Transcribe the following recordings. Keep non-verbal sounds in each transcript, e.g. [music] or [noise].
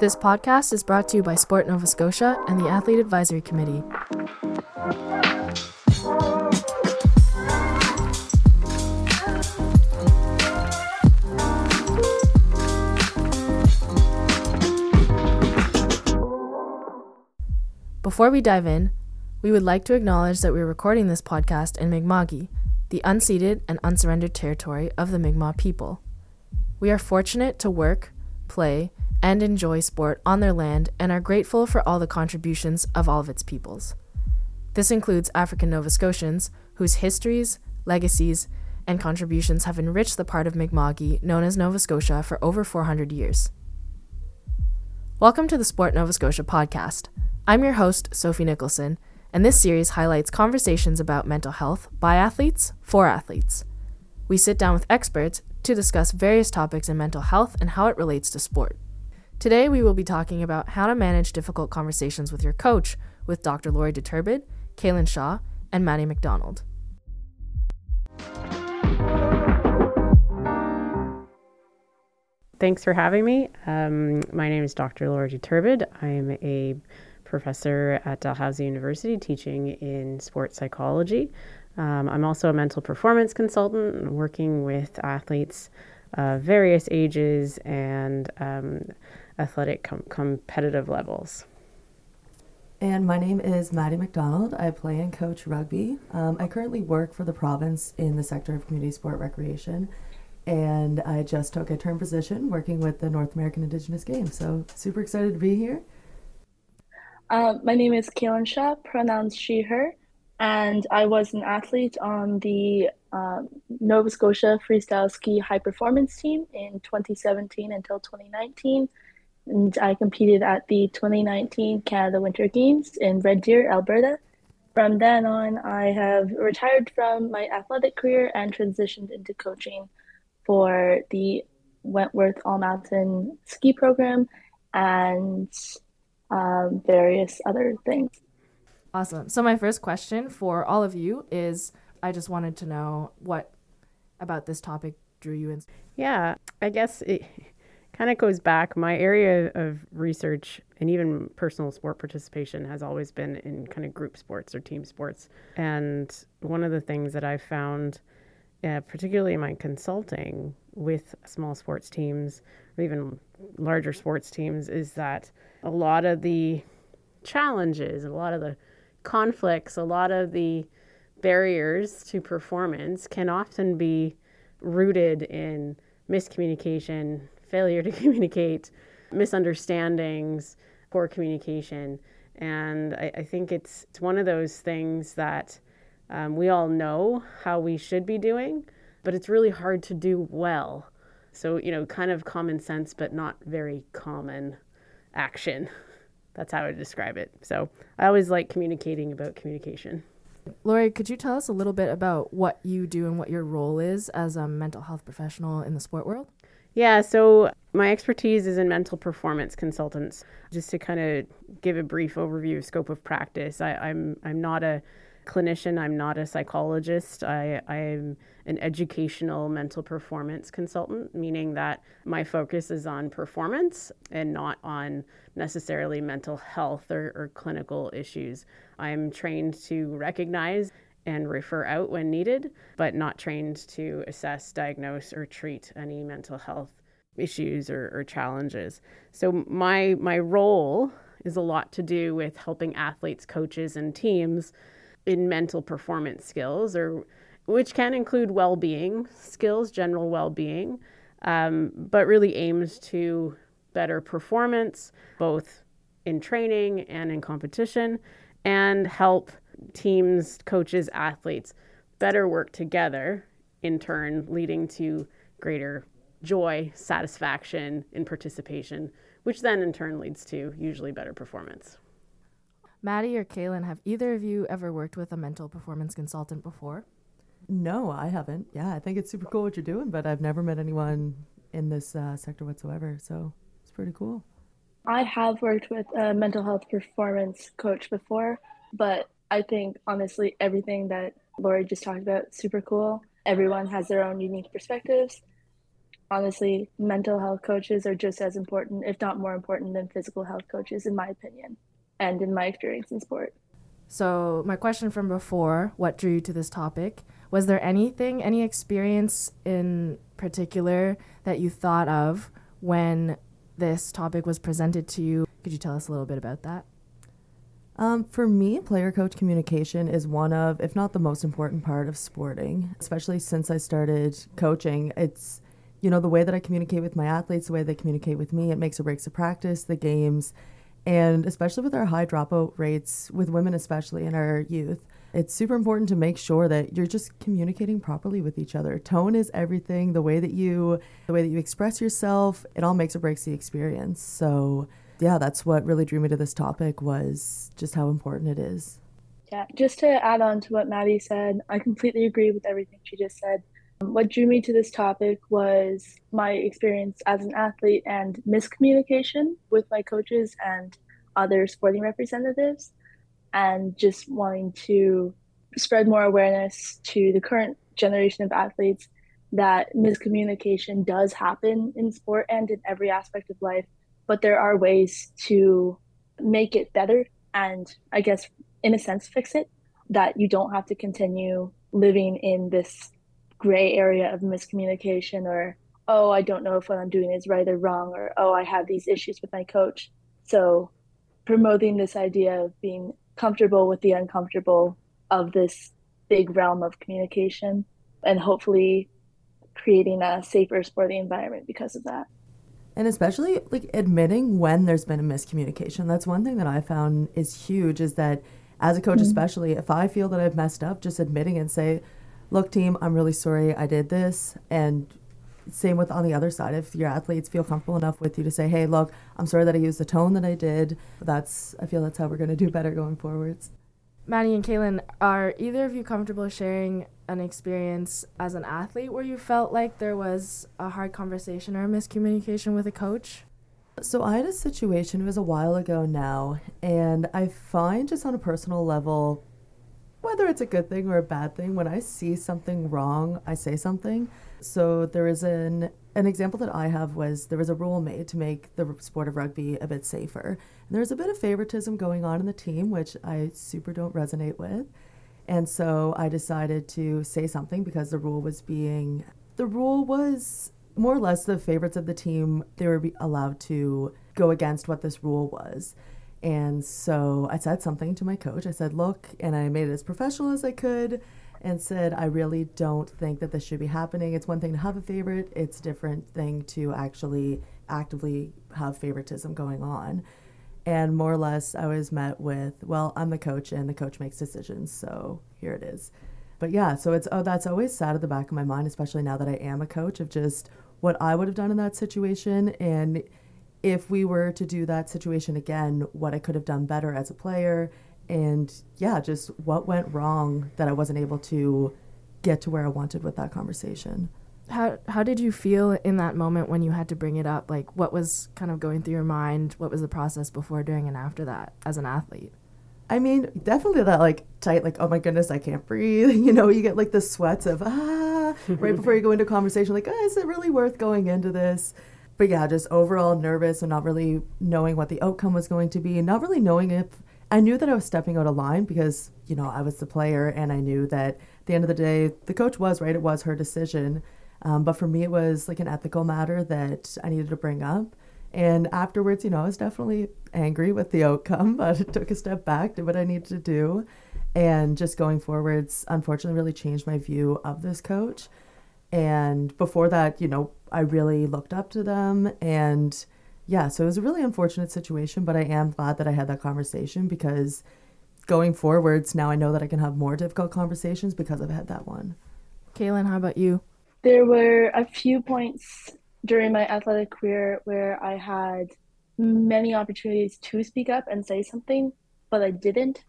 This podcast is brought to you by Sport Nova Scotia and the Athlete Advisory Committee. Before we dive in, we would like to acknowledge that we're recording this podcast in Mi'kma'ki, the unceded and unsurrendered territory of the Mi'kmaq people. We are fortunate to work, play, and enjoy sport on their land and are grateful for all the contributions of all of its peoples. This includes African Nova Scotians, whose histories, legacies, and contributions have enriched the part of Mi'kma'ki known as Nova Scotia for over 400 years. Welcome to the Sport Nova Scotia podcast. I'm your host, Sophie Nicholson, and this series highlights conversations about mental health by athletes for athletes. We sit down with experts to discuss various topics in mental health and how it relates to sport. Today, we will be talking about how to manage difficult conversations with your coach with Dr. Lori Dithurbide, Caelan Shaw, and Maddie MacDonald. Thanks for having me. Um, my name is Dr. Lori Dithurbide. I am a professor at Dalhousie University teaching in sports psychology. Um, I'm also a mental performance consultant working with athletes of various ages and um, athletic com- competitive levels. And my name is Maddie MacDonald. I play and coach rugby. Um, I currently work for the province in the sector of community sport recreation. And I just took a term position working with the North American Indigenous Games. So, super excited to be here. Uh, my name is Caelan Shaw, pronouns she, her, and I was an athlete on the um, Nova Scotia freestyle ski high performance team in 2017 until 2019. And I competed at the 2019 Canada Winter Games in Red Deer, Alberta. From then on, I have retired from my athletic career and transitioned into coaching for the Wentworth All Mountain ski program and um, various other things. Awesome. So, my first question for all of you is I just wanted to know what about this topic drew you in. Yeah, I guess it kind of goes back. My area of research and even personal sport participation has always been in kind of group sports or team sports. And one of the things that I found, uh, particularly in my consulting with small sports teams or even larger sports teams, is that a lot of the challenges, a lot of the conflicts, a lot of the barriers to performance can often be rooted in miscommunication, failure to [laughs] communicate, misunderstandings, poor communication. And I, I think it's, it's one of those things that um, we all know how we should be doing, but it's really hard to do well. So, you know, kind of common sense, but not very common action. [laughs] That's how I would describe it. So I always like communicating about communication. Lori, could you tell us a little bit about what you do and what your role is as a mental health professional in the sport world? Yeah, so my expertise is in mental performance consultants. Just to kind of give a brief overview of scope of practice, I, I'm I'm not a clinician. I'm not a psychologist. I, I'm an educational mental performance consultant, meaning that my focus is on performance and not on necessarily mental health or, or clinical issues. I'm trained to recognize and refer out when needed, but not trained to assess, diagnose, or treat any mental health issues or, or challenges. So my my role is a lot to do with helping athletes, coaches, and teams in mental performance skills, or which can include well-being skills, general well-being, um, but really aims to better performance both in training and in competition, and help teams, coaches, athletes better work together. In turn, leading to greater joy, satisfaction and participation, which then in turn leads to usually better performance. Maddie or Caelan, have either of you ever worked with a mental performance consultant before? No, I haven't. Yeah, I think it's super cool what you're doing, but I've never met anyone in this uh, sector whatsoever. So it's pretty cool. I have worked with a mental health performance coach before, but I think honestly, everything that Lori just talked about, super cool. Everyone has their own unique perspectives. honestly, mental health coaches are just as important, if not more important, than physical health coaches, in my opinion, and in my experience in sport. So, my question from before, what drew you to this topic? Was there anything, any experience in particular that you thought of when this topic was presented to you? Could you tell us a little bit about that? Um, for me, player coach communication is one of, if not the most important part of sporting, especially since I started coaching. It's, you know, the way that I communicate with my athletes, the way they communicate with me, it makes or breaks the practice, the games, and especially with our high dropout rates, with women especially in our youth, it's super important to make sure that you're just communicating properly with each other. Tone is everything. The way that you the way that you express yourself, it all makes or breaks the experience. So, yeah, that's what really drew me to this topic was just how important it is. Yeah, just to add on to what Maddie said, I completely agree with everything she just said. Um, what drew me to this topic was my experience as an athlete and miscommunication with my coaches and other sporting representatives, and just wanting to spread more awareness to the current generation of athletes that miscommunication does happen in sport and in every aspect of life, but there are ways to make it better and I guess in a sense fix it that you don't have to continue living in this gray area of miscommunication or oh i don't know if what i'm doing is right or wrong or oh i have these issues with my coach. So promoting this idea of being comfortable with the uncomfortable of this big realm of communication and hopefully creating a safer sporting environment because of that and especially like admitting when there's been a miscommunication that's one thing that i found is huge is that as a coach mm-hmm. especially if i feel that i've messed up just admitting and say look, team, I'm really sorry I did this. And same with on the other side. If your athletes feel comfortable enough with you to say, hey, look, I'm sorry that I used the tone that I did, that's, I feel that's how we're going to do better going forwards. Maddie and Caelan, are either of you comfortable sharing an experience as an athlete where you felt like there was a hard conversation or a miscommunication with a coach? So I had a situation, it was a while ago now, and I find just on a personal level, whether it's a good thing or a bad thing, when I see something wrong, I say something. So there is an an example that I have was there was a rule made to make the sport of rugby a bit safer. And there's a bit of favoritism going on in the team, which I super don't resonate with. And so I decided to say something because the rule was being the rule was more or less the favorites of the team they were allowed to go against what this rule was. And so I said something to my coach. I said, Look, and I made it as professional as I could and said, I really don't think that this should be happening. It's one thing to have a favorite, it's a different thing to actually actively have favoritism going on. And more or less, I was met with, Well, I'm the coach and the coach makes decisions. So here it is. But yeah, so it's, oh, that's always sat at the back of my mind, especially now that I am a coach, of just what I would have done in that situation. And if we were to do that situation again, what I could have done better as a player, and yeah, just what went wrong that I wasn't able to get to where I wanted with that conversation. How how did you feel in that moment when you had to bring it up? Like what was kind of going through your mind? What was the process before, during, and after that as an athlete? I mean, definitely that like tight, like, oh my goodness, I can't breathe. [laughs] You know, you get like the sweats of ah right before you go into conversation, like, oh, is it really worth going into this? but yeah, just overall nervous and not really knowing what the outcome was going to be, and not really knowing if I knew that I was stepping out of line because, you know, I was the player and I knew that at the end of the day, the coach was right, it was her decision. Um, but for me, it was like an ethical matter that I needed to bring up. And afterwards, you know, I was definitely angry with the outcome, [laughs] but it took a step back, did what I needed to do. And just going forwards, unfortunately, really changed my view of this coach. And before that, you know, I really looked up to them. And yeah, so it was a really unfortunate situation, but I am glad that I had that conversation because going forwards, now I know that I can have more difficult conversations because I've had that one. Caelan, how about you? There were a few points during my athletic career where I had many opportunities to speak up and say something, but I didn't.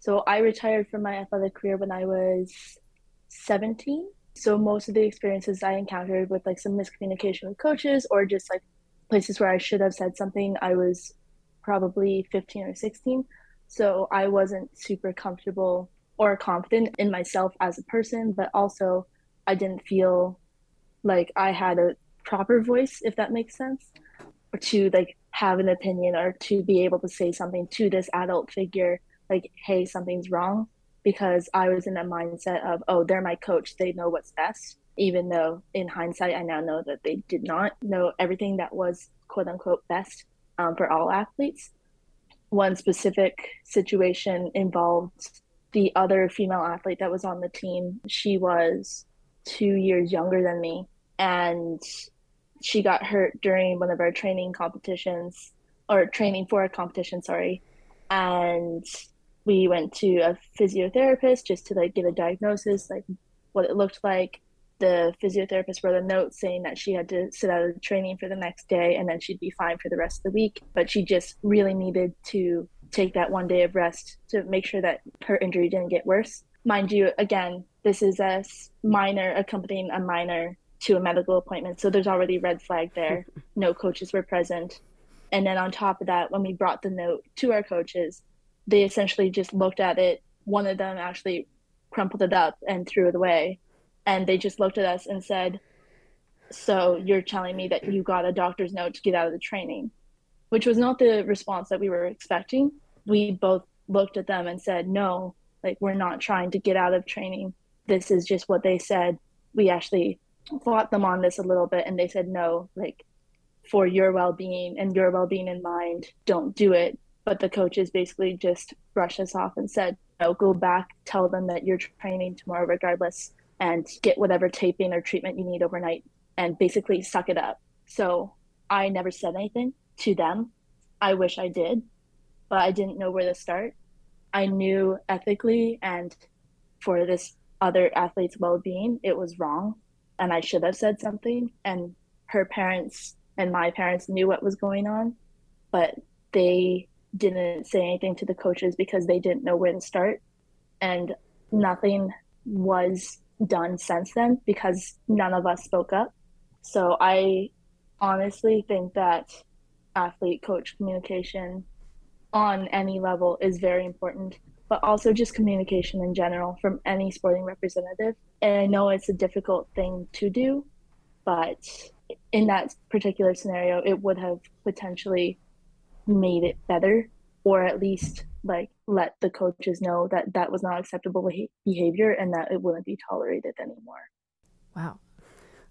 So I retired from my athletic career when I was 17 so most of the experiences I encountered with like some miscommunication with coaches or just like places where I should have said something, I was probably 15 or 16. So I wasn't super comfortable or confident in myself as a person, but also I didn't feel like I had a proper voice, if that makes sense, to like have an opinion or to be able to say something to this adult figure, like, hey, something's wrong. Because I was in a mindset of, oh, they're my coach, they know what's best. Even though in hindsight, I now know that they did not know everything that was quote unquote best um, for all athletes. One specific situation involved the other female athlete that was on the team. She was two years younger than me, and she got hurt during one of our training competitions or training for a competition, sorry. And we went to a physiotherapist just to like get a diagnosis, like what it looked like the physiotherapist wrote a note saying that she had to sit out of the training for the next day and then she'd be fine for the rest of the week. But she just really needed to take that one day of rest to make sure that her injury didn't get worse. Mind you, again, this is a minor accompanying a minor to a medical appointment. So there's already red flag there. [laughs] No coaches were present. And then on top of that, when we brought the note to our coaches, they essentially just looked at it. One of them actually crumpled it up and threw it away and they just looked at us and said, "So you're telling me that you got a doctor's note to get out of the training?" Which was not the response that we were expecting. We both looked at them and said, "No, like we're not trying to get out of training. This is just what they said." We actually fought them on this a little bit and they said, "No, like for your well-being and your well-being in mind, don't do it." But the coaches basically just brushed us off and said, "No, go back, tell them that you're training tomorrow regardless." And get whatever taping or treatment you need overnight and basically suck it up. So I never said anything to them. I wish I did, but I didn't know where to start. I knew ethically and for this other athlete's well being, it was wrong. And I should have said something. And her parents and my parents knew what was going on, but they didn't say anything to the coaches because they didn't know where to start. And nothing was done since then because none of us spoke up. So I honestly think that athlete coach communication on any level is very important, but also just communication in general from any sporting representative. And I know it's a difficult thing to do, but in that particular scenario, it would have potentially made it better or at least like let the coaches know that that was not acceptable behavior and that it wouldn't be tolerated anymore. Wow.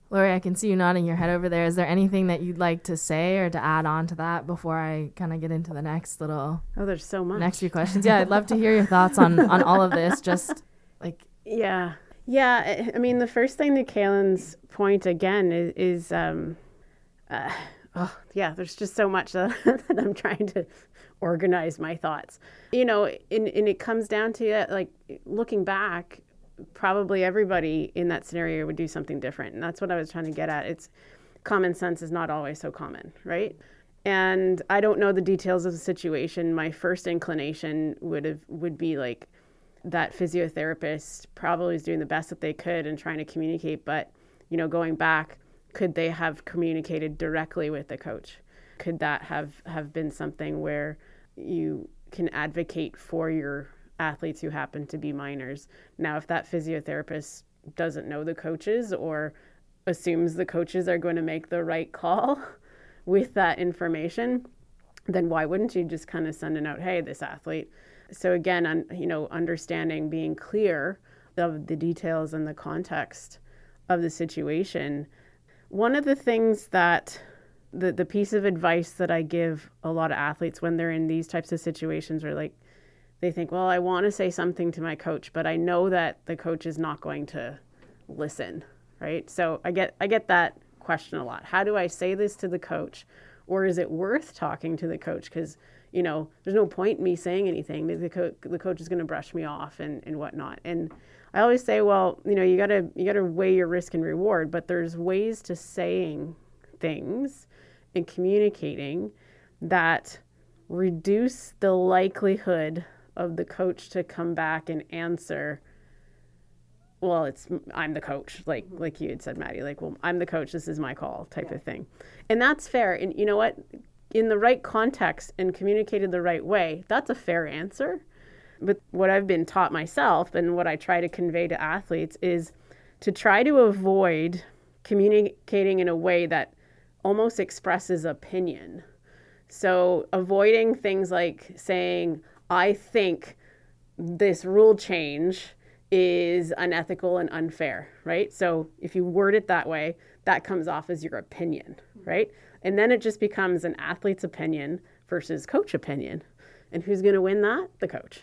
Lori, I can see you nodding your head over there. Is there anything that you'd like to say or to add on to that before I kind of get into the next little? Oh, there's so much. Next few questions. Yeah, I'd love to hear your thoughts on on all of this. Just like yeah, yeah. I mean, the first thing to Caelan's point again is, is um, uh, oh yeah. There's just so much that, [laughs] that I'm trying to organize my thoughts. You know, and, and it comes down to that, like looking back, probably everybody in that scenario would do something different. And that's what I was trying to get at. It's common sense is not always so common, right? And I don't know the details of the situation. My first inclination would have would be like that physiotherapist probably is doing the best that they could and trying to communicate, but you know, going back, could they have communicated directly with the coach? Could that have have been something where you can advocate for your athletes who happen to be minors. Now, if that physiotherapist doesn't know the coaches or assumes the coaches are going to make the right call [laughs] with that information, then why wouldn't you just kind of send a note, hey, this athlete? So again, un, you know, understanding, being clear of the details and the context of the situation. One of the things that the the piece of advice that I give a lot of athletes when they're in these types of situations where like they think, well, I want to say something to my coach, but I know that the coach is not going to listen, right? So I get I get that question a lot. How do I say this to the coach, or is it worth talking to the coach? Because you know, there's no point in me saying anything. The, co- the coach is going to brush me off and, and whatnot. And I always say, well, you know, you gotta you gotta weigh your risk and reward. But there's ways to saying things and communicating that reduce the likelihood of the coach to come back and answer well it's i'm the coach like mm-hmm. like you had said maddie like well i'm the coach this is my call type yeah. of thing. And that's fair. And you know what? In the right context and communicated the right way that's a fair answer. But what i've been taught myself and what i try to convey to athletes is to try to avoid communicating in a way that almost expresses opinion. So avoiding things like saying, I think this rule change is unethical and unfair, right? So if you word it that way, that comes off as your opinion, right? And then it just becomes an athlete's opinion versus coach opinion. And who's going to win that? The coach.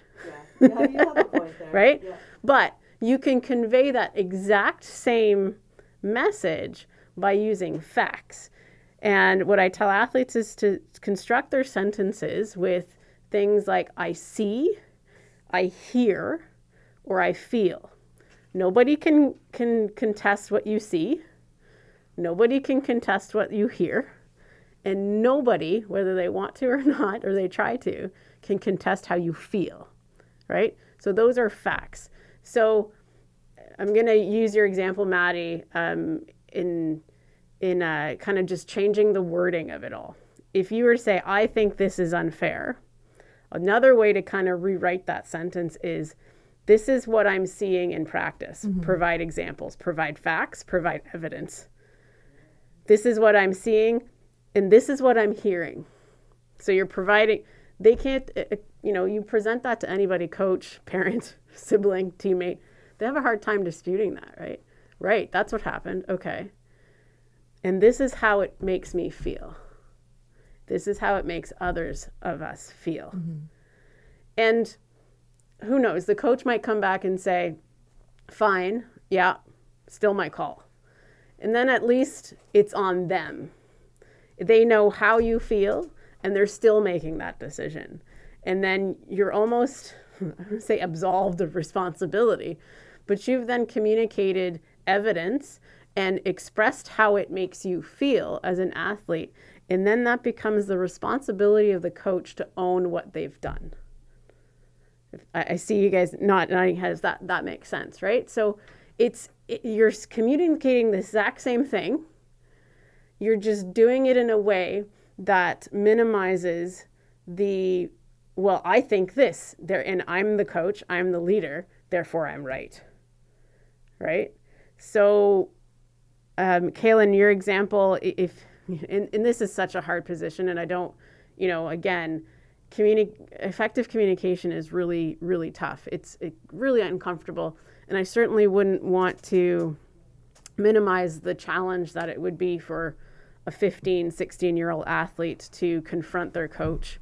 Yeah, yeah you have a point there. [laughs] right? Yeah. But you can convey that exact same message by using facts. And what I tell athletes is to construct their sentences with things like I see, I hear, or I feel. Nobody can, can contest what you see. Nobody can contest what you hear. And nobody, whether they want to or [laughs] not, or they try to, can contest how you feel, right? So those are facts. So I'm going to use your example, Maddie, um, in in uh, kind of just changing the wording of it all. If you were to say, "I think this is unfair," another way to kind of rewrite that sentence is, "This is what I'm seeing in practice." Provide examples, provide facts, provide evidence. This is what I'm seeing, and this is what I'm hearing. So you're providing. They can't. uh, uh, You know, you present that to anybody, coach, [laughs] parent, sibling, teammate they have a hard time disputing that, right? Right, that's what happened. Okay. And this is how it makes me feel. This is how it makes others of us feel. Mm-hmm. And who knows, the coach might come back and say, fine, yeah, still my call. And then at least it's on them. They know how you feel and they're still making that decision. And then you're almost, [laughs] I don't say absolved of responsibility, but you've then communicated evidence and expressed how it makes you feel as an athlete. And then that becomes the responsibility of the coach to own what they've done. I, I see you guys not nodding heads. That that makes sense, right? So it's it, you're communicating the exact same thing. You're just doing it in a way that minimizes the well. I think this there, and I'm the coach. I'm the leader. Therefore, I'm right. Right. So, um, Caelan, your example, if and, and this is such a hard position, and I don't, you know, again, effective communication is really, really tough. It's it, really uncomfortable, and I certainly wouldn't want to minimize the challenge that it would be for a 15, 16 year old athlete to confront their coach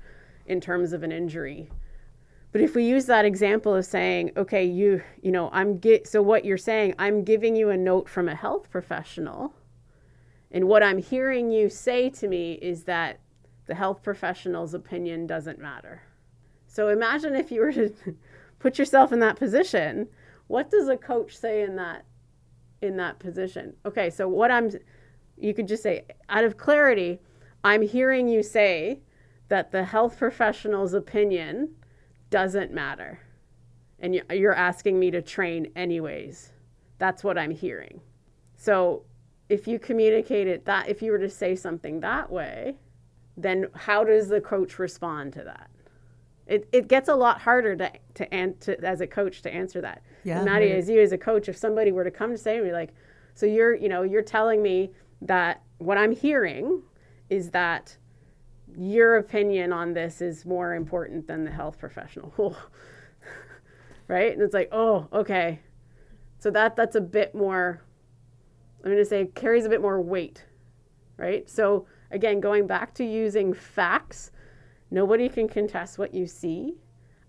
in terms of an injury. But if we use that example of saying, okay, you, you know, I'm get so what you're saying, I'm giving you a note from a health professional, and what I'm hearing you say to me is that the health professional's opinion doesn't matter. So imagine if you were to [laughs] put yourself in that position, what does a coach say in that in that position? Okay, so what I'm you could just say out of clarity, I'm hearing you say that the health professional's opinion doesn't matter. And you- you're asking me to train anyways. That's what I'm hearing. So if you communicate it that, if you were to say something that way, then how does the coach respond to that? It, it gets a lot harder to, to, an, to as a coach to answer that. Yeah, And Maddie, right. as you as a coach, if somebody were to come to say to me like, so you're, you know, you're telling me that what I'm hearing is that your opinion on this is more important than the health professional. [laughs] right? And it's like, oh, okay. So that that's a bit more I'm going to say carries a bit more weight, right? So again, going back to using facts, nobody can contest what you see.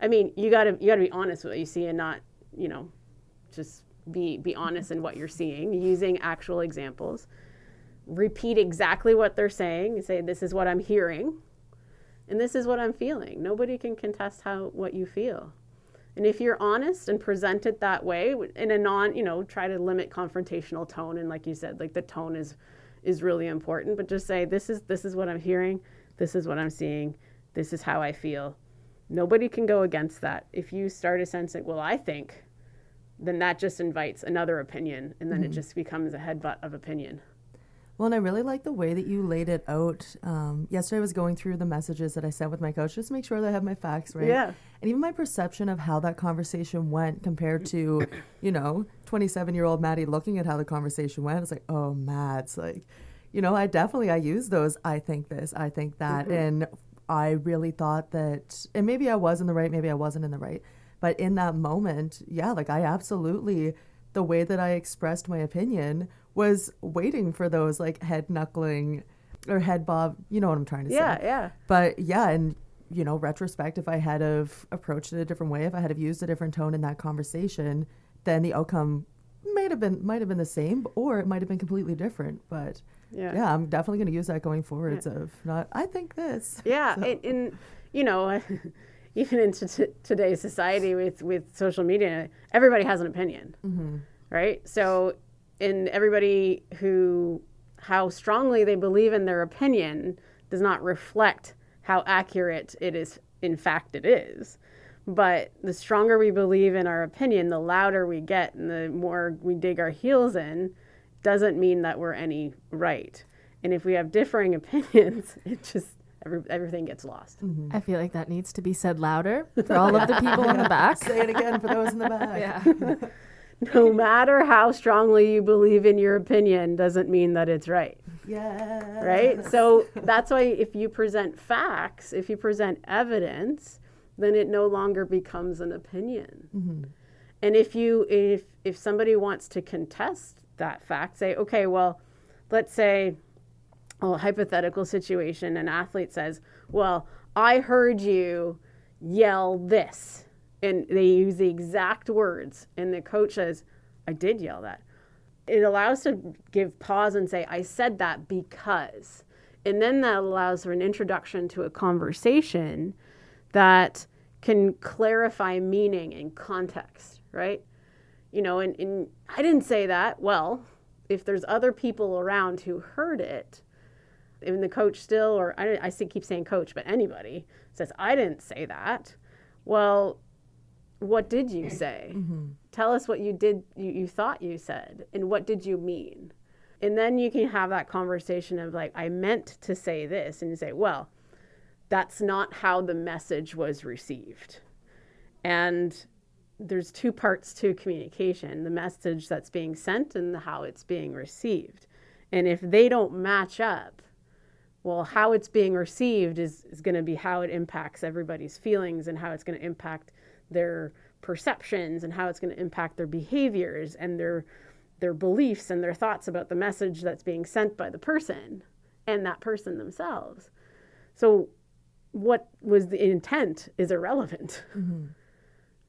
I mean, you got to you got to be honest with what you see and not, you know, just be be honest in what you're seeing using actual examples. Repeat exactly what they're saying and say this is what I'm hearing and this is what I'm feeling. Nobody can contest how what you feel. And if you're honest and present it that way in a non, you know, try to limit confrontational tone and like you said, like the tone is is really important, but just say this is this is what I'm hearing, this is what I'm seeing, this is how I feel. Nobody can go against that. If you start a sensing, well, I think, then that just invites another opinion and then it mm-hmm. just becomes a headbutt of opinion. Well, and I really like the way that you laid it out. Um, yesterday, I was going through the messages that I sent with my coach just to make sure that I have my facts right. Yeah. And even my perception of how that conversation went compared to, you know, 27 year old Maddie looking at how the conversation went. It's like, oh, Mads, like, you know, I definitely, I use those. I think this, I think that. And I really thought that, and maybe I was in the right, maybe I wasn't in the right. But in that moment, yeah, like I absolutely, the way that I expressed my opinion was waiting for those like head knuckling or head bob. You know what I'm trying to Yeah, say. yeah. Yeah. But yeah, and you know, retrospect, if I had have approached it a different way, if I had have used a different tone in that conversation, then the outcome might have been might have been the same, or it might have been completely different. But Yeah. yeah, I'm definitely going to use that going forwards. Of not, I think this. Yeah, So- and, and you know, [laughs] even in t- today's society with with social media, everybody has an opinion, Mm-hmm. right? So, and everybody who how strongly they believe in their opinion does not reflect how accurate it is. In fact, it is. But the stronger we believe in our opinion, the louder we get, and the more we dig our heels in, doesn't mean that we're any right. And if we have differing [laughs] opinions, it just every, everything gets lost. Mm-hmm. I feel like that needs to be said louder for all of the people in the [laughs] back. Say it again for those in the back. [laughs] Yeah. No matter how strongly you believe in your opinion, doesn't mean that it's right. Yeah. Right? So that's why if you present facts, if you present evidence, then it no longer becomes an opinion. Mm-hmm. And if you if if somebody wants to contest that fact, say, okay, well, let's say a hypothetical situation, an athlete says, Well, I heard you yell this. And they use the exact words. And the coach says, I did yell that. It allows to give pause and say, I said that because. And then that allows for an introduction to a conversation that can clarify meaning and context, right? You know, and, and I didn't say that. Well, if there's other people around who heard it, and the coach still, or I, I keep saying coach, but anybody says, I didn't say that. Well, what did you mm-hmm. say? Tell us what you did, you, you thought you said, and what did you mean? And then you can have that conversation of like, I meant to say this, and you say, well, that's not how the message was received. And there's two parts to communication the message that's being sent and how it's being received. And if they don't match up, well, how it's being received is, is going to be how it impacts everybody's feelings and how it's going to impact their perceptions and how it's going to impact their behaviors and their their beliefs and their thoughts about the message that's being sent by the person and that person themselves. So what was the intent is irrelevant. Mm-hmm.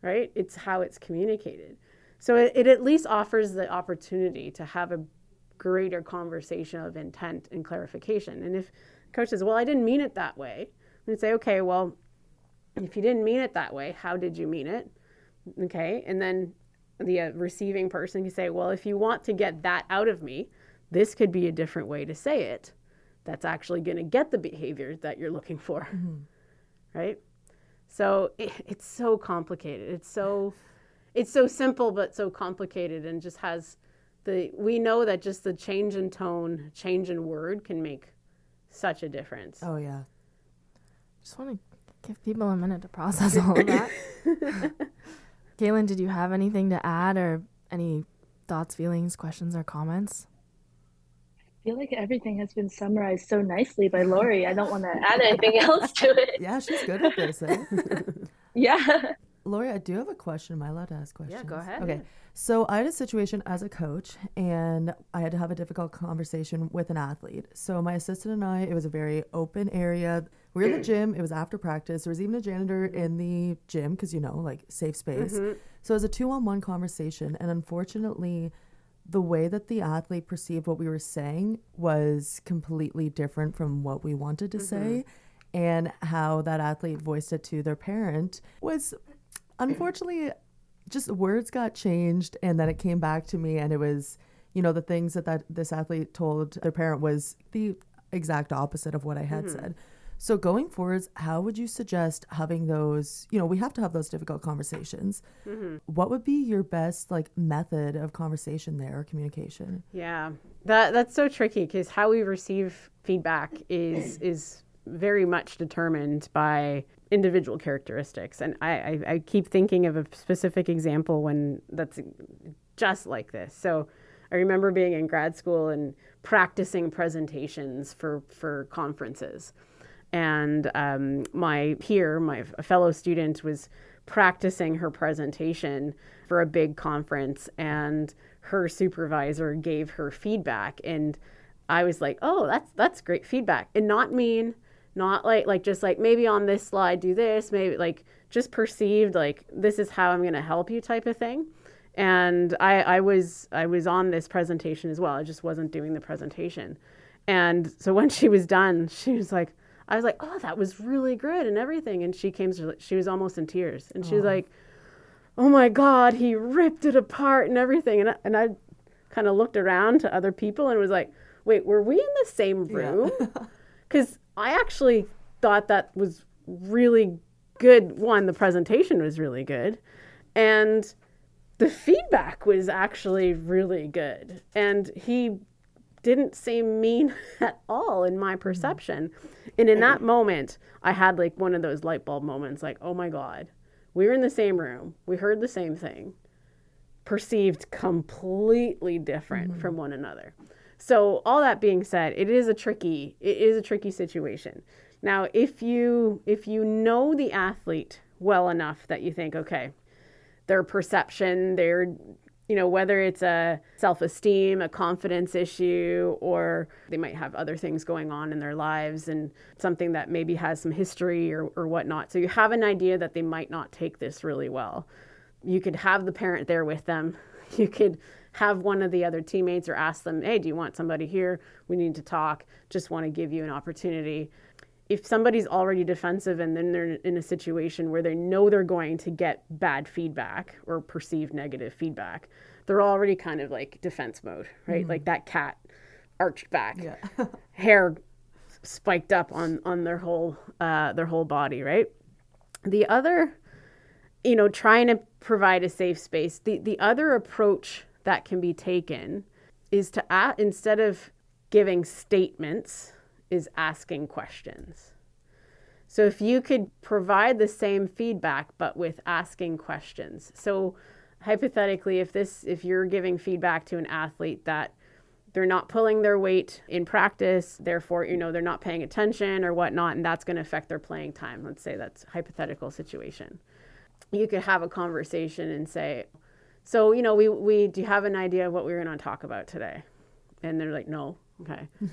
Right? It's how it's communicated. So it, it at least offers the opportunity to have a greater conversation of intent and clarification. And if coach says, "Well, I didn't mean it that way," and say, "Okay, well, if you didn't mean it that way, how did you mean it?" Okay, and then the uh, receiving person can say, "Well, if you want to get that out of me, this could be a different way to say it. That's actually going to get the behavior that you're looking for." Right? So it, it's so complicated. It's so it's so simple but so complicated and just has the we know that just the change in tone, change in word can make such a difference. Oh yeah. Just want to give people a minute to process all of that. [laughs] Caelan, did you have anything to add or any thoughts, feelings, questions, or comments? I feel like everything has been summarized so nicely by Lori. I don't want to add anything else to it. [laughs] Yeah, she's good at this. Eh? [laughs] Yeah. Lori, I do have a question. Am I allowed to ask questions? Yeah, go ahead. Okay. So I had a situation as a coach and I had to have a difficult conversation with an athlete. So my assistant and I, it was a very open area. We were in the mm. gym. It was after practice. There was even a janitor mm-hmm. in the gym because, you know, like safe space. Mm-hmm. So it was a two on one conversation. And unfortunately, the way that the athlete perceived what we were saying was completely different from what we wanted to say. Mm-hmm. And how that athlete voiced it to their parent was unfortunately just words got changed and then it came back to me and it was you know the things that, that this athlete told their parent was the exact opposite of what i had said So going forwards, how would you suggest having those, you know, we have to have those difficult conversations. Mm-hmm. What would be your best like method of conversation there or communication? Yeah. That that's so tricky cuz how we receive feedback is is very much determined by individual characteristics. And I, I, I keep thinking of a specific example when that's just like this. So I remember being in grad school and practicing presentations for, for conferences. And um, my peer, my fellow student, was practicing her presentation for a big conference, and her supervisor gave her feedback. And I was like, "Oh, that's that's great feedback," and not mean, not like like just like maybe on this slide do this, maybe like just perceived like this is how I'm going to help you type of thing and I, I was I was on this presentation as well. I just wasn't doing the presentation. And so [laughs] when she was done, she was like, I was like, oh, that was really good and everything. And she came, to, she was almost in tears, and she was like, oh my God, he ripped it apart and everything. And I, and I kind of looked around to other people and was like, wait, were we in the same room? [laughs] Because yeah. I actually thought that was really good. One, the presentation was really good, and the feedback was actually really good. And he didn't seem mean [laughs] at all in my perception. And in that moment, I had like one of those light bulb moments like, oh my God, we were in the same room, we heard the same thing, perceived completely different mm-hmm. from one another. So all that being said, it is a tricky it is a tricky situation. Now, if you if you know the athlete well enough that you think, okay, their perception, their you know, whether it's a self esteem, a confidence issue, or they might have other things going on in their lives and something that maybe has some history or, or whatnot. So you have an idea that they might not take this really well. You could have the parent there with them. [laughs] You could have one of the other teammates or ask them, hey, do you want somebody here? We need to talk. Just want to give you an opportunity if somebody's already defensive and then they're in a situation where they know they're going to get bad feedback or perceived negative feedback, they're already kind of like defense mode, right? Mm-hmm. Like that cat arched back, yeah. [laughs] hair spiked up on on their whole uh, their whole body, right? The other, you know, trying to provide a safe space. The the other approach that can be taken is to add, instead of giving statements is asking questions. So if you could provide the same feedback but with asking questions. So hypothetically if this if you're giving feedback to an athlete that they're not pulling their weight in practice, therefore, you know, they're not paying attention or whatnot, and that's going to affect their playing time. Let's say that's hypothetical situation. You could have a conversation and say, so, you know, we, we do you have an idea of what we are going to talk about today? And they're like, no. Okay. [laughs]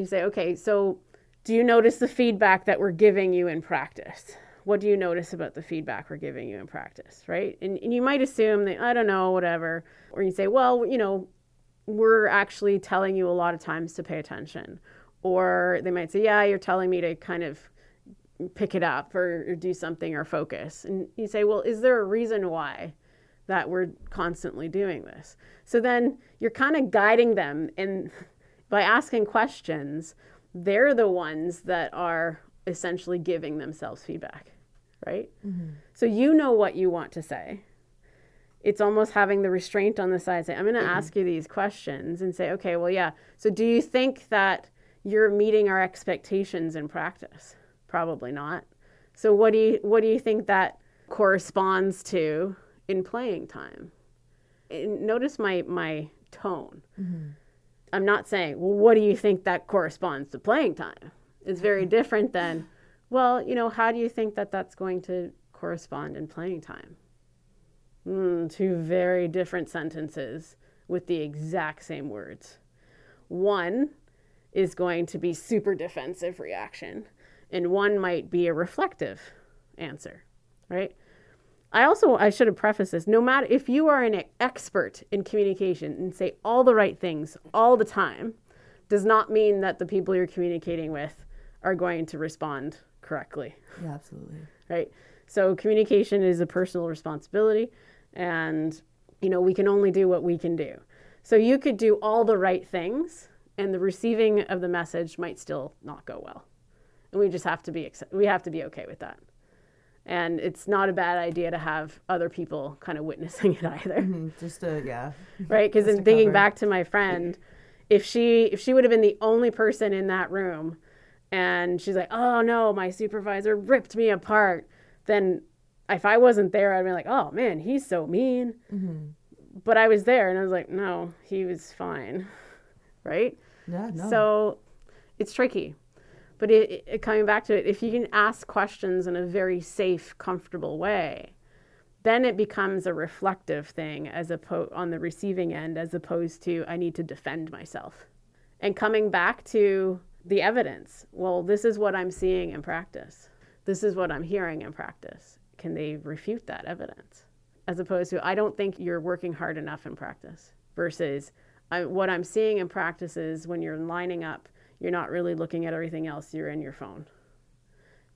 you say, okay, so do you notice the feedback that we're giving you in practice? What do you notice about the feedback we're giving you in practice, right? And, and you might assume that, I don't know, whatever. Or you say, well, you know, we're actually telling you a lot of times to pay attention. Or they might say, yeah, you're telling me to kind of pick it up or, or do something or focus. And you say, well, is there a reason why? that we're constantly doing this. So then you're kind of guiding them and by asking questions, they're the ones that are essentially giving themselves feedback, right? Mm-hmm. So you know what you want to say. It's almost having the restraint on the side say, I'm going to mm-hmm. ask you these questions and say, okay, well, yeah. So do you think that you're meeting our expectations in practice? Probably not. So what do you what do you think that corresponds to in playing time? And notice my my tone. Mm-hmm I'm not saying, well, what do you think that corresponds to playing time? It's very different than, well, you know, how do you think that that's going to correspond in playing time? Mm, two very different sentences with the exact same words. One is going to be super defensive reaction, and one might be a reflective answer, right? I also I should have prefaced this. No matter if you are an expert in communication and say all the right things all the time, does not mean that the people you're communicating with are going to respond correctly. Yeah, absolutely. Right. So communication is a personal responsibility, and you know we can only do what we can do. So you could do all the right things, and the receiving of the message might still not go well. and we just have to be we have to be okay with that and it's not a bad idea to have other people kind of witnessing [laughs] it either Mm-hmm. Just a yeah. [laughs] right because in thinking cover. back to my friend if she if she would have been the only person in that room and she's like oh no my supervisor ripped me apart then if i wasn't there i'd be like oh man he's so mean but i was there and i was like no he was fine [laughs] right Yeah. No. so it's tricky. But it, it, coming back to it, if you can ask questions in a very safe, comfortable way, then it becomes a reflective thing as on the receiving end, as opposed to I need to defend myself. And coming back to the evidence, well, this is what I'm seeing in practice. This is what I'm hearing in practice. Can they refute that evidence? As opposed to I don't think you're working hard enough in practice. Versus I, what I'm seeing in practice is when you're lining up, you're not really looking at everything else. You're in your phone.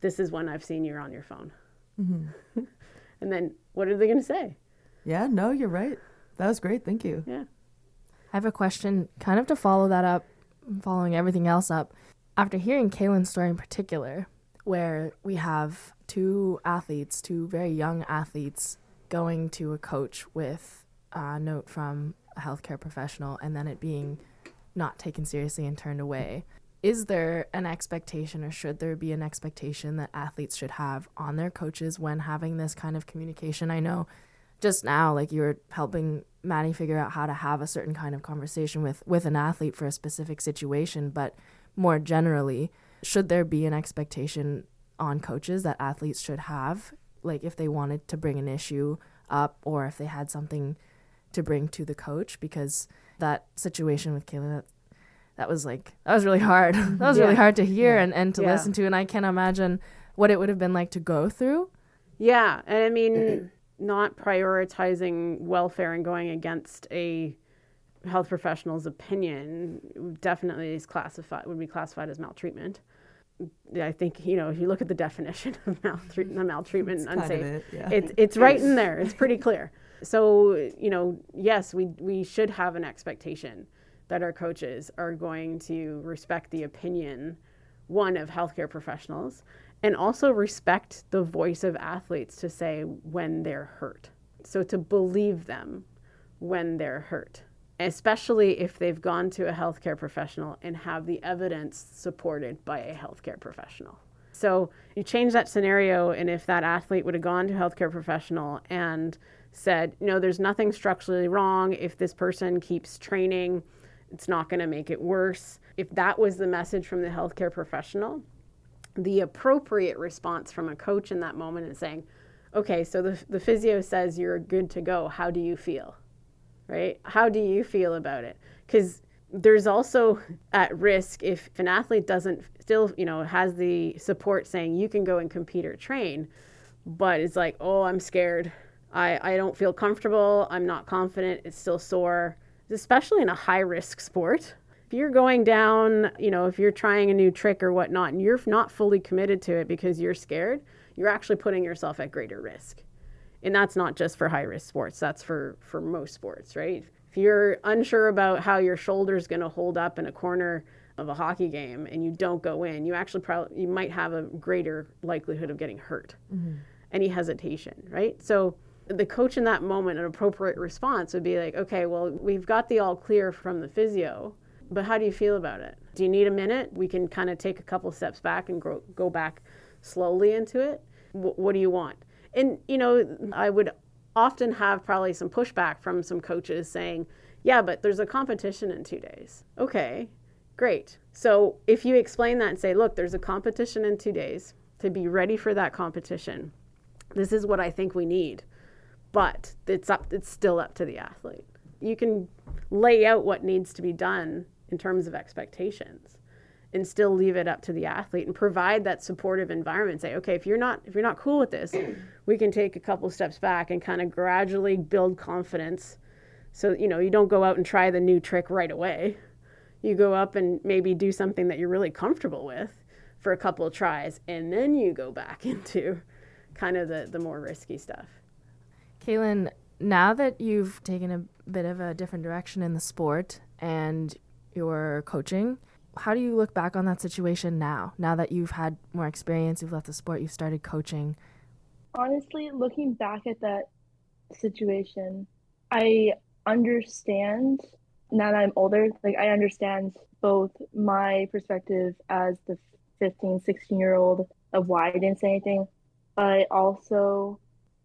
This is when I've seen you're on your phone. Mm-hmm. [laughs] and then what are they going to say? yeah. No, you're right. That was great. Thank you. Yeah. I have a question, kind of to follow that up, following everything else up. After hearing Caelan's story in particular, where we have two athletes, two very young athletes, going to a coach with a note from a healthcare professional and then it being not taken seriously and turned away. Is there an expectation, or should there be an expectation that athletes should have on their coaches when having this kind of communication? I know just now like you were helping Maddie figure out how to have a certain kind of conversation with with an athlete for a specific situation, but more generally, should there be an expectation on coaches that athletes should have like if they wanted to bring an issue up or if they had something to bring to the coach because that situation with Caelan that, that was like that was really hard. [laughs] that was really hard to hear Yeah. and, and to Yeah. listen to and I can't imagine what it would have been like to go through. Yeah, and I mean, [clears throat] not prioritizing welfare and going against a health professional's opinion definitely is classified would be classified as maltreatment. I think you know if you look at the definition of [laughs] maltreat- mm-hmm. maltreatment It's and kind of unsafe, it, yeah. it's it's right in there. It's pretty clear. So you know, yes, we we should have an expectation that our coaches are going to respect the opinion, one of healthcare professionals, and also respect the voice of athletes to say when they're hurt. So to believe them when they're hurt, especially if they've gone to a healthcare professional and have the evidence supported by a healthcare professional. So you change that scenario, and if that athlete would have gone to a healthcare professional and said, no, there's nothing structurally wrong. If this person keeps training, it's not going to make it worse. If that was the message from the healthcare professional, the appropriate response from a coach in that moment is saying, okay, so the, the physio says you're good to go. How do you feel? Right? How do you feel about it? Because there's also at risk if an athlete doesn't still, you know, has the support saying you can go and compete or train, but it's like, oh, I'm scared. I, I don't feel comfortable. I'm not confident. It's still sore, especially in a high risk sport. If you're going down, you know, if you're trying a new trick or whatnot, and you're not fully committed to it because you're scared, you're actually putting yourself at greater risk. And that's not just for high risk sports, that's for, for most sports, right? If you're unsure about how your shoulder's going to hold up in a corner of a hockey game and you don't go in, you actually probably you might have a greater likelihood of getting hurt. Mm-hmm. Any hesitation, right? So the coach in that moment, an appropriate response would be like, okay, well, we've got the all clear from the physio, but how do you feel about it? Do you need a minute? We can kind of take a couple steps back and grow, go back slowly into it. Wh- what do you want? And, you know, I would often have probably some pushback from some coaches saying, yeah, but there's a competition in two days. Okay, great. So if you explain that and say, look, there's a competition in two days to be ready for that competition, this is what I think we need but it's up it's still up to the athlete. You can lay out what needs to be done in terms of expectations and still leave it up to the athlete and provide that supportive environment. Say okay if you're not if you're not cool with this [clears throat] we can take a couple steps back and kind of gradually build confidence so you know you don't go out and try the new trick right away. You go up and maybe do something that you're really comfortable with for a couple of tries and then you go back [laughs] into kind of the, the more risky stuff Caelan, now that you've taken a bit of a different direction in the sport and you're coaching, How do you look back on that situation now? Now that you've had more experience, you've left the sport, you've started coaching. Honestly, looking back at that situation, I understand now that I'm older, like I understand both my perspective as the 15, 16 year old of why I didn't say anything, but I also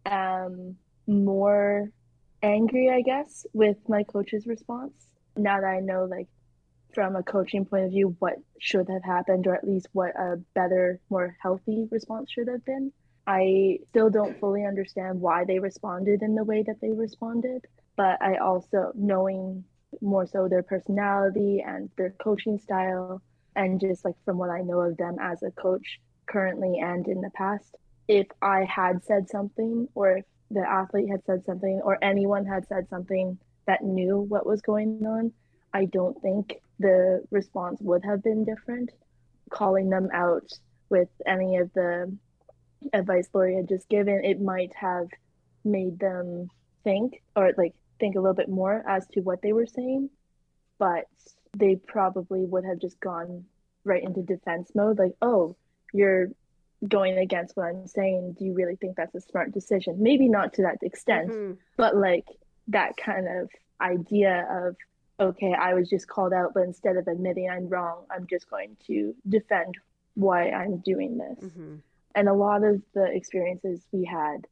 am more angry, I guess, with my coach's response. Now that I know, like, from a coaching point of view, what should have happened, or at least what a better, more healthy response should have been. I still don't fully understand why they responded in the way that they responded, but I also, knowing more so their personality and their coaching style, and just like from what I know of them as a coach currently and in the past, if I had said something or if the athlete had said something or anyone had said something that knew what was going on, I don't think the response would have been different. Calling them out with any of the advice Lori had just given, it might have made them think or like think a little bit more as to what they were saying, but they probably would have just gone right into defense mode like, oh, you're going against what I'm saying. Do you really think that's a smart decision? Maybe not to that extent, mm-hmm. but like that kind of idea of, okay, I was just called out, but instead of admitting I'm wrong, I'm just going to defend why I'm doing this. Mm-hmm. And a lot of the experiences we had,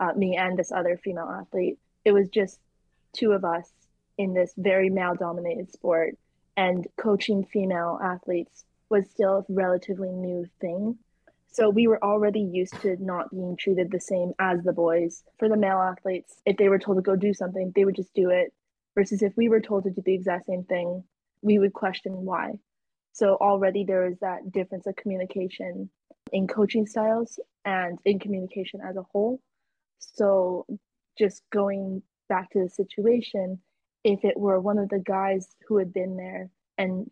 uh, me and this other female athlete, it was just two of us in this very male dominated sport and coaching female athletes was still a relatively new thing. So we were already used to not being treated the same as the boys. For the male athletes, if they were told to go do something, they would just do it. Versus if we were told to do the exact same thing, we would question why. So already there is that difference of communication in coaching styles and in communication as a whole. So just going back to the situation, if it were one of the guys who had been there and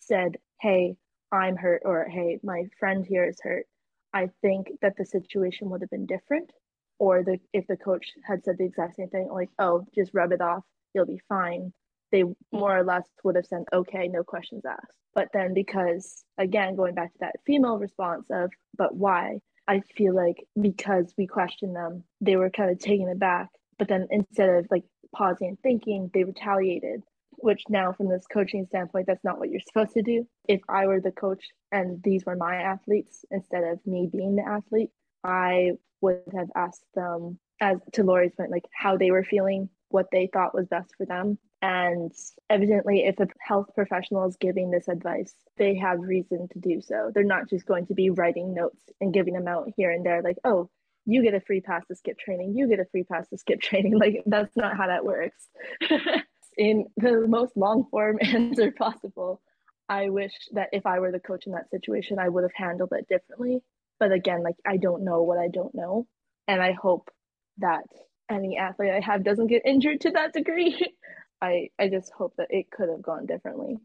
said, Hey, I'm hurt, or Hey, my friend here is hurt, I think that the situation would have been different. Or the if the coach had said the exact same thing, like, Oh, just rub it off, you'll be fine, they more or less would have said, Okay, no questions asked. But then, because again, going back to that female response of, But why? I feel like because we questioned them, they were kind of taken aback but then instead of like pausing and thinking, they retaliated, which now from this coaching standpoint, that's not what you're supposed to do. If I were the coach and these were my athletes instead of me being the athlete, I would have asked them as to Lori's point, like how they were feeling, what they thought was best for them. And evidently, if a health professional is giving this advice, they have reason to do so. They're not just going to be writing notes and giving them out here and there, like, oh, you get a free pass to skip training, you get a free pass to skip [laughs] training. Like that's not how that works. [laughs] in the most long form [laughs] answer possible, I wish that if I were the coach in that situation, I would have handled it differently. But again, like I don't know what I don't know. And I hope that any athlete I have doesn't get injured to that degree. [laughs] I, I just hope that it could have gone differently.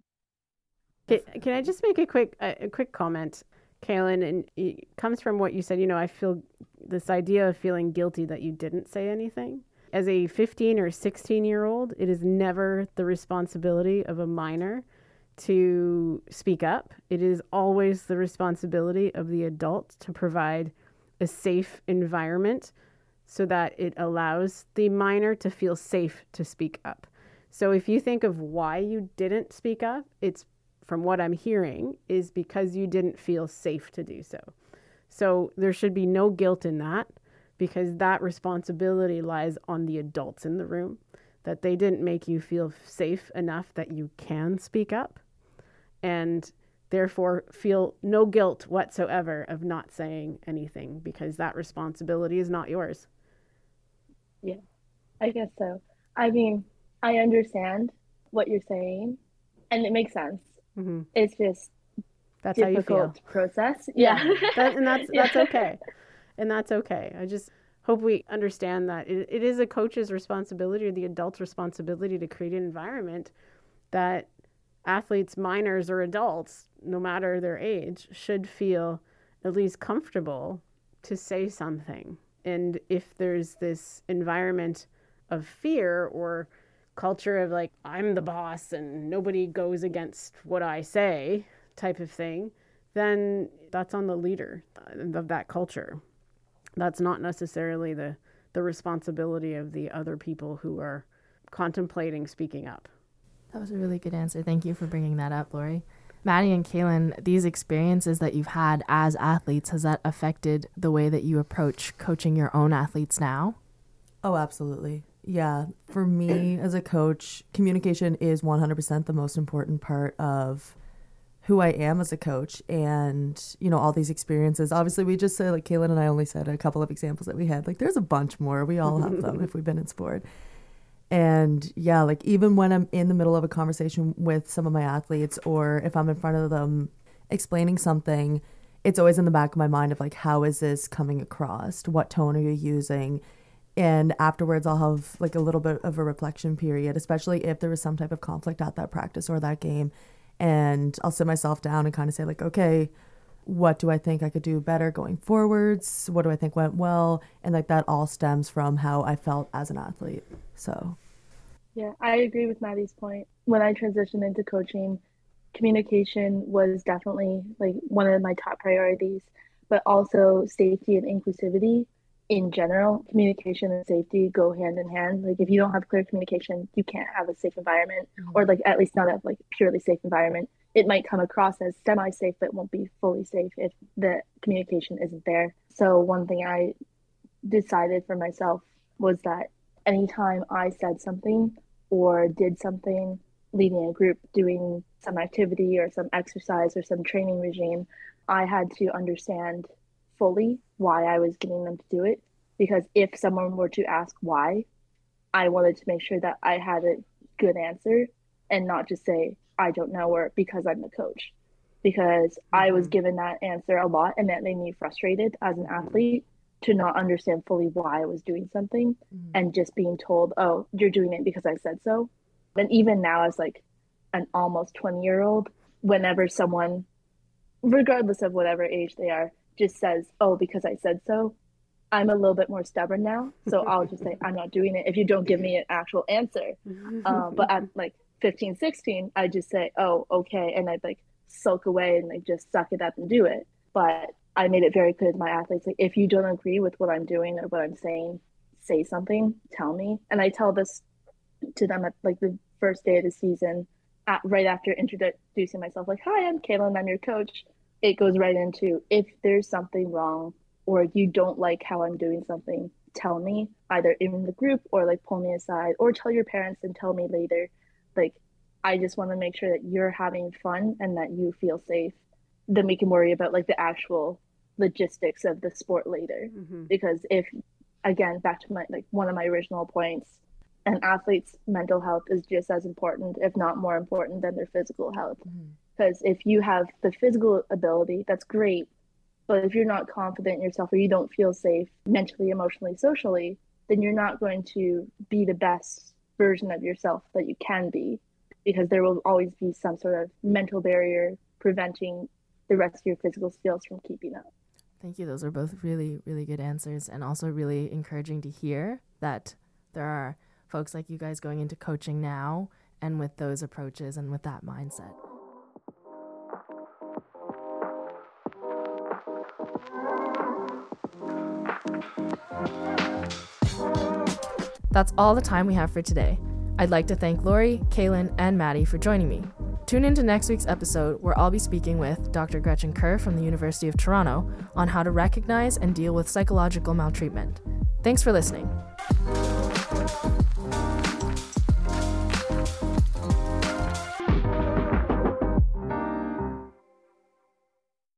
Can, can I just make a quick a quick comment? Caelan, and it comes from what you said. You know, I feel this idea of feeling guilty that you didn't say anything. As a 15 or 16 year old, it is never the responsibility of a minor to speak up. It is always the responsibility of the adult to provide a safe environment so that it allows the minor to feel safe to speak up. So if you think of why you didn't speak up, it's from what I'm hearing, is because you didn't feel safe to do so. So there should be no guilt in that because that responsibility lies on the adults in the room that they didn't make you feel safe enough that you can speak up and therefore feel no guilt whatsoever of not saying anything because that responsibility is not yours. Yeah, I guess so. I mean, I understand what you're saying and it makes sense. Mm-hmm. It's just that's difficult how you feel. process. Yeah, yeah. That, and that's [laughs] that's okay, and that's okay. I just hope we understand that it, it is a coach's responsibility or the adult's responsibility to create an environment that athletes, minors or adults, no matter their age, should feel at least comfortable to say something. And if there's this environment of fear or culture of like I'm the boss and nobody goes against what I say type of thing, then that's on the leader of that culture. That's not necessarily the the responsibility of the other people who are contemplating speaking up. That was a really good answer. Thank you for bringing that up, Lori. Maddie and Caelan, these experiences that you've had as athletes, has that affected the way that you approach coaching your own athletes now? Oh, absolutely. Yeah. For me as a coach, communication is 100% the most important part of who I am as a coach and, you know, all these experiences. Obviously, we just said, like, Caelan and I only said a couple of examples that we had. Like, there's a bunch more. We all have them [laughs] if we've been in sport. And yeah, like even when I'm in the middle of a conversation with some of my athletes or if I'm in front of them explaining something, it's always in the back of my mind of like, how is this coming across? What tone are you using? And afterwards, I'll have like a little bit of a reflection period, especially if there was some type of conflict at that practice or that game. And I'll sit myself down and kind of say, like, okay, what do I think I could do better going forwards? What do I think went well? And like that all stems from how I felt as an athlete. So, yeah, I agree with Maddie's point. When I transitioned into coaching, communication was definitely like one of my top priorities, but also safety and inclusivity in general. Communication and safety go hand in hand. Like if you don't have clear communication, you can't have a safe environment mm-hmm. or like at least not a like purely safe environment. It might come across as semi-safe but won't be fully safe if the communication isn't there. So one thing I decided for myself was that anytime I said something or did something, leading a group, doing some activity or some exercise or some training regime, I had to understand fully why I was getting them to do it. Because if someone were to ask why, I wanted to make sure that I had a good answer and not just say, I don't know, or because I'm the coach. Because mm-hmm. I was mm-hmm. given that answer a lot and that made me frustrated as an athlete to not understand fully why I was doing something mm-hmm. and just being told, oh, you're doing it because I said so. And even now, as like an almost 20 year old, whenever someone, regardless of whatever age they are, just says, oh, because I said so, I'm a little bit more stubborn now. So [laughs] I'll just say, I'm not doing it if you don't give me an actual answer. Um, [laughs] but at like 15, 16, I just say, oh, okay. And I'd like sulk away and like just suck it up and do it. But I made it very clear to my athletes like if you don't agree with what I'm doing or what I'm saying, say something, tell me. And I tell this to them at like the first day of the season, at, right after introducing myself, like, "Hi, I'm Caelan. I'm your coach." It goes right into if there's something wrong or you don't like how I'm doing something, tell me either in the group or like pull me aside or tell your parents and tell me later. Like, I just want to make sure that you're having fun and that you feel safe. Then we can worry about like the actual logistics of the sport later mm-hmm. because if again back to my like one of my original points an athlete's mental health is just as important if not more important than their physical health because if you have the physical ability that's great but if you're not confident in yourself or you don't feel safe mentally emotionally socially then you're not going to be the best version of yourself that you can be because there will always be some sort of mental barrier preventing the rest of your physical skills from keeping up Thank you. Those are both really, really good answers and also really encouraging to hear that there are folks like you guys going into coaching now and with those approaches and with that mindset. That's all the time we have for today. I'd like to thank Lori, Caelan, and Maddie for joining me. Tune in to next week's episode where I'll be speaking with Dr. Gretchen Kerr from the University of Toronto on how to recognize and deal with psychological maltreatment. Thanks for listening.